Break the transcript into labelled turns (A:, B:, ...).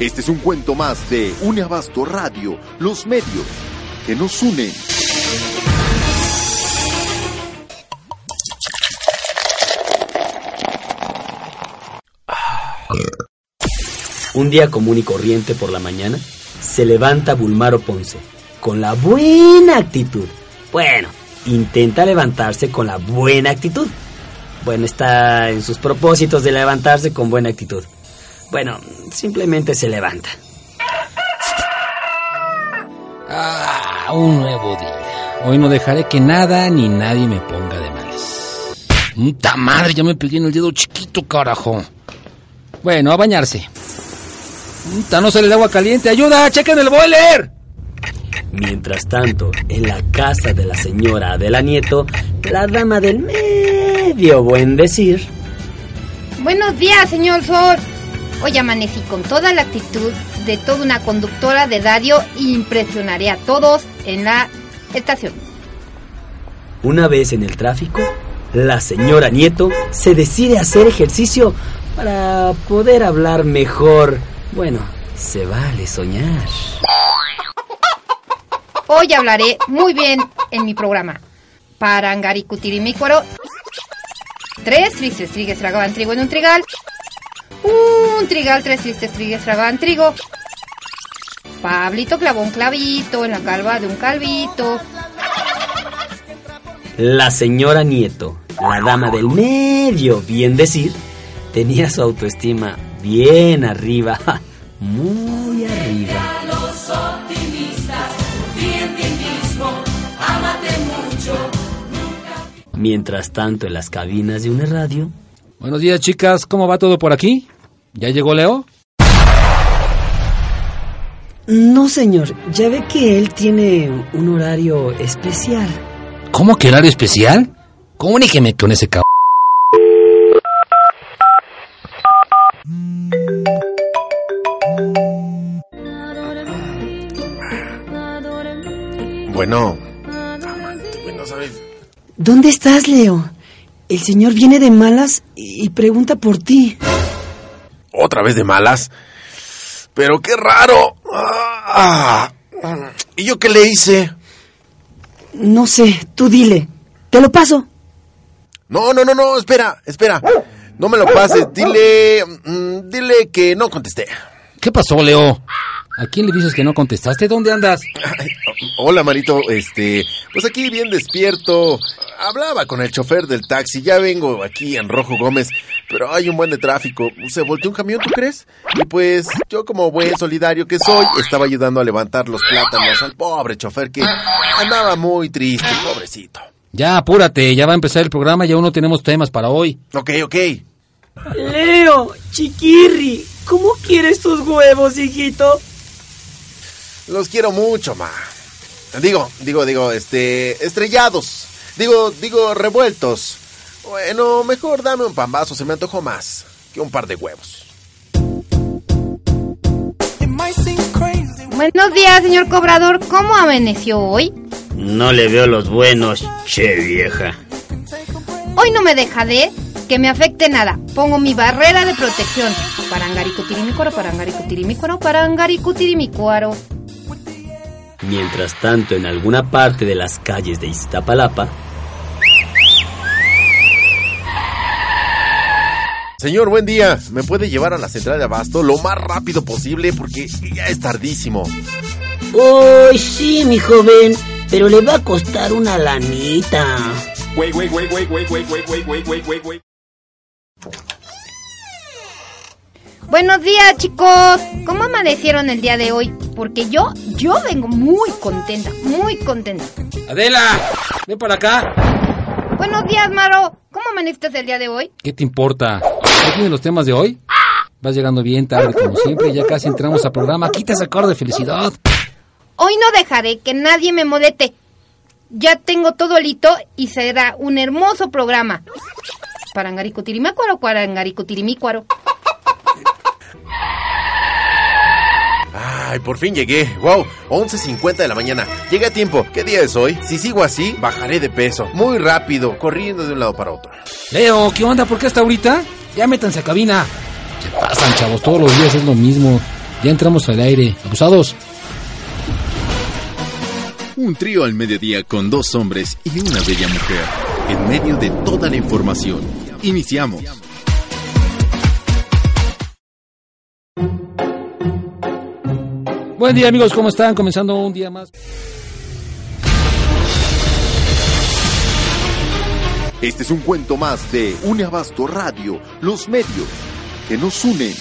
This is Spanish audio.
A: Este es un cuento más de Uneabasto Radio, los medios que nos unen.
B: Un día común y corriente por la mañana, se levanta Bulmaro Ponce con la buena actitud. Bueno, intenta levantarse con la buena actitud. Bueno, está en sus propósitos de levantarse con buena actitud. Bueno, simplemente se levanta.
C: Ah, un nuevo día. Hoy no dejaré que nada ni nadie me ponga de malas. ¡Puta madre! Ya me pegué en el dedo chiquito, carajo. Bueno, a bañarse. ¡Puta, no sale el agua caliente! ¡Ayuda! ¡Chequen el boiler!
B: Mientras tanto, en la casa de la señora Adela Nieto, la dama del medio buen decir.
D: Buenos días, señor Sol. Hoy amanecí con toda la actitud de toda una conductora de radio y impresionaré a todos en la estación.
B: Una vez en el tráfico, la señora Nieto se decide a hacer ejercicio para poder hablar mejor. Bueno, se vale soñar.
D: Hoy hablaré muy bien en mi programa. Parangaricutirimícuaro. Tres tristes trigues tragaban trigo en un trigal. Un trigal, tres tristes trigues tragaban trigo. Pablito clavó un clavito en la calva de un calvito.
B: La señora Nieto, la dama del medio, bien decir, tenía su autoestima bien arriba, muy arriba. Mientras tanto, en las cabinas de una radio,
C: Buenos días, chicas. ¿Cómo va todo por aquí? ¿Ya llegó Leo?
B: No, señor, ya ve que él tiene un horario especial.
C: ¿Cómo que horario especial? Comuníqueme con ese cabrón.
E: Bueno. Bueno, ¿sabes?
F: ¿Dónde estás, Leo? El señor viene de malas y pregunta por ti.
E: ¿Otra vez de malas? Pero qué raro. Ah, ¿Y yo qué le hice?
F: No sé, tú dile. Te lo paso.
E: No, no, no, no, espera, espera. No me lo pases. Dile. mm, Dile que no contesté.
C: ¿Qué pasó, Leo? ¿A quién le dices que no contestaste? ¿Dónde andas?
E: Ay, hola, Marito. Este. Pues aquí bien despierto. Hablaba con el chofer del taxi. Ya vengo aquí en Rojo Gómez. Pero hay un buen de tráfico. Se volteó un camión, ¿tú crees? Y pues yo, como buen solidario que soy, estaba ayudando a levantar los plátanos al pobre chofer que andaba muy triste, pobrecito.
C: Ya, apúrate. Ya va a empezar el programa y aún no tenemos temas para hoy.
E: Ok, ok.
F: Leo, chiquirri, ¿cómo quieres tus huevos, hijito?
E: Los quiero mucho, ma. Digo, digo, digo, este, estrellados. Digo, digo, revueltos. Bueno, mejor dame un pambazo, se me antojó más que un par de huevos.
D: Buenos días, señor cobrador. ¿Cómo amaneció hoy?
B: No le veo los buenos, che vieja.
D: Hoy no me dejaré que me afecte nada. Pongo mi barrera de protección. Parangaricutirimícuaro, parangaricutirimícuaro, parangaricutirimícuaro.
B: Mientras tanto, en alguna parte de las calles de Iztapalapa,
E: Señor, buen día. ¿Me puede llevar a la central de abasto lo más rápido posible? Porque ya es tardísimo.
G: Uy, sí, mi joven, pero le va a costar una lanita.
D: Buenos días, chicos. ¿Cómo amanecieron el día de hoy? Porque yo, yo vengo muy contenta, muy contenta.
C: Adela, ven para acá.
D: Buenos días, Maro. ¿Cómo amaneciste el día de hoy?
C: ¿Qué te importa? ¿Ya tienes los temas de hoy? Vas llegando bien tarde como siempre, ya casi entramos al programa. Quita ese acorde de felicidad.
D: Hoy no dejaré que nadie me modete. Ya tengo todo listo y será un hermoso programa. Parangaricutirimícuaro, parangaricutirimícuaro.
E: Ay, por fin llegué. Wow, 11.50 de la mañana. Llegué a tiempo. ¿Qué día es hoy? Si sigo así, bajaré de peso. Muy rápido, corriendo de un lado para otro.
C: Leo, ¿qué onda? ¿Por qué hasta ahorita? Ya métanse a cabina. Se pasan, chavos, todos los días es lo mismo. Ya entramos al aire. Abusados.
A: Un trío al mediodía con dos hombres y una bella mujer. En medio de toda la información. Iniciamos.
C: Buen día amigos, ¿cómo están? Comenzando un día más.
A: Este es un cuento más de Une Abasto Radio, los medios que nos unen.